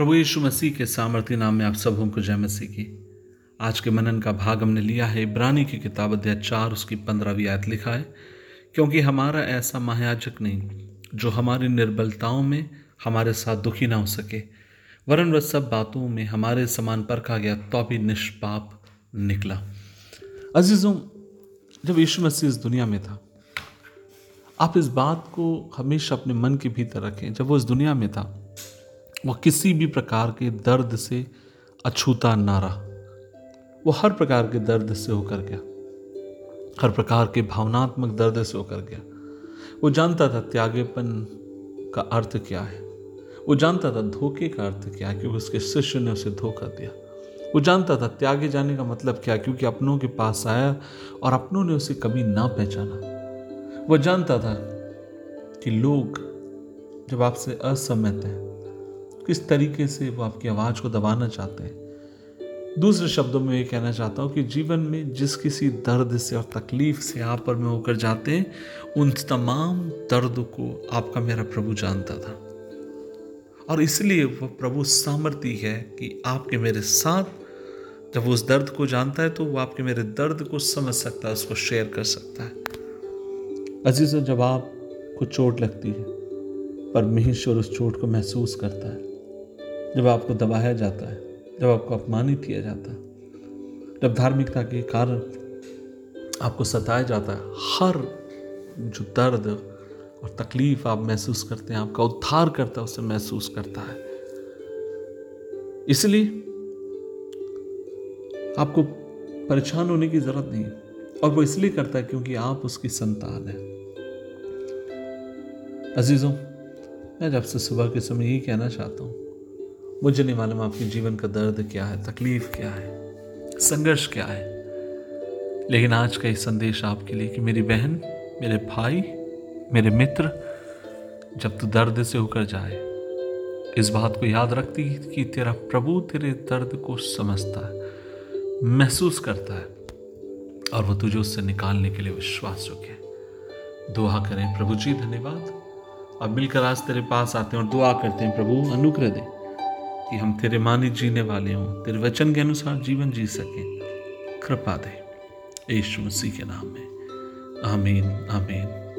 प्रभु यीशु मसीह के सामर्थ्य नाम में आप सबों को जय मसीह की। आज के मनन का भाग हमने लिया है, इब्रानी की किताब अध्याय चार, उसकी पंद्रहवीं आयत लिखा है, क्योंकि हमारा ऐसा महायाजक नहीं, जो हमारी निर्बलताओं में, हमारे साथ दुखी ना हो सके। वरन वह सब बातों में हमारे समान परखा गया तो भी निष्पाप निकला। अजीज़ों, जब यीशु मसीह इस दुनिया में था, आप इस बात को हमेशा अपने मन के भीतर रखें, जब वो इस दुनिया में था वह किसी भी प्रकार के दर्द से अछूता ना रहा। वो हर प्रकार के दर्द से होकर गया। हर प्रकार के भावनात्मक दर्द से होकर गया। वो जानता था त्यागेपन का अर्थ क्या है। वो जानता था धोखे का अर्थ क्या है, क्योंकि उसके शिष्य ने उसे धोखा दिया। वो जानता था त्यागे जाने का मतलब क्या क्योंकि अपनों के पास आया और अपनों ने उसे कभी ना पहचाना। वो जानता था कि लोग जब आपसे असहमत हैं किस तरीके से वो आपकी आवाज़ को दबाना चाहते हैं। दूसरे शब्दों में ये कहना चाहता हूँ कि जीवन में जिस किसी दर्द से और तकलीफ़ से आप पर में होकर जाते हैं, उन तमाम दर्द को आपका मेरा प्रभु जानता था। और इसलिए वह प्रभु सामर्थ्य है कि आपके मेरे साथ जब उस दर्द को जानता है तो वो आपके मेरे दर्द को समझ सकता है, उसको शेयर कर सकता है। अज़ीज़, जब आपको चोट लगती है, परमेश्वर उस चोट को महसूस करता है जब आपको दबाया जाता है, जब आपको अपमानित किया जाता है, जब धार्मिकता के कारण आपको सताया जाता है, हर जो दर्द और तकलीफ़ आप महसूस करते हैं, आपका उद्धार करता है, उसे महसूस करता है। इसलिए आपको परेशान होने की ज़रूरत नहीं और वो इसलिए करता है क्योंकि आप उसकी संतान है। अजीजों, मैं जब से सुबह के समय यही कहना चाहता हूँ मुझे नहीं मालूम आपके जीवन का दर्द क्या है, तकलीफ़ क्या है, संघर्ष क्या है। लेकिन आज का ये संदेश आपके लिए कि मेरी बहन, मेरे भाई, मेरे मित्र, जब तू दर्द से होकर जाए, इस बात को याद रखती कि तेरा प्रभु तेरे दर्द को समझता है, महसूस करता है, और वो तुझे उससे निकालने के लिए विश्वास चुके दुआ करें, प्रभु जी, धन्यवाद। अब मिलकर आज तेरे पास आते हैं और दुआ करते हैं, प्रभु, अनुग्रह दे। कि हम तेरे माने जीने वाले हों, तेरे वचन के अनुसार जीवन जी सकें। कृपा दे। यीशु मसीह के नाम में। आमीन आमीन।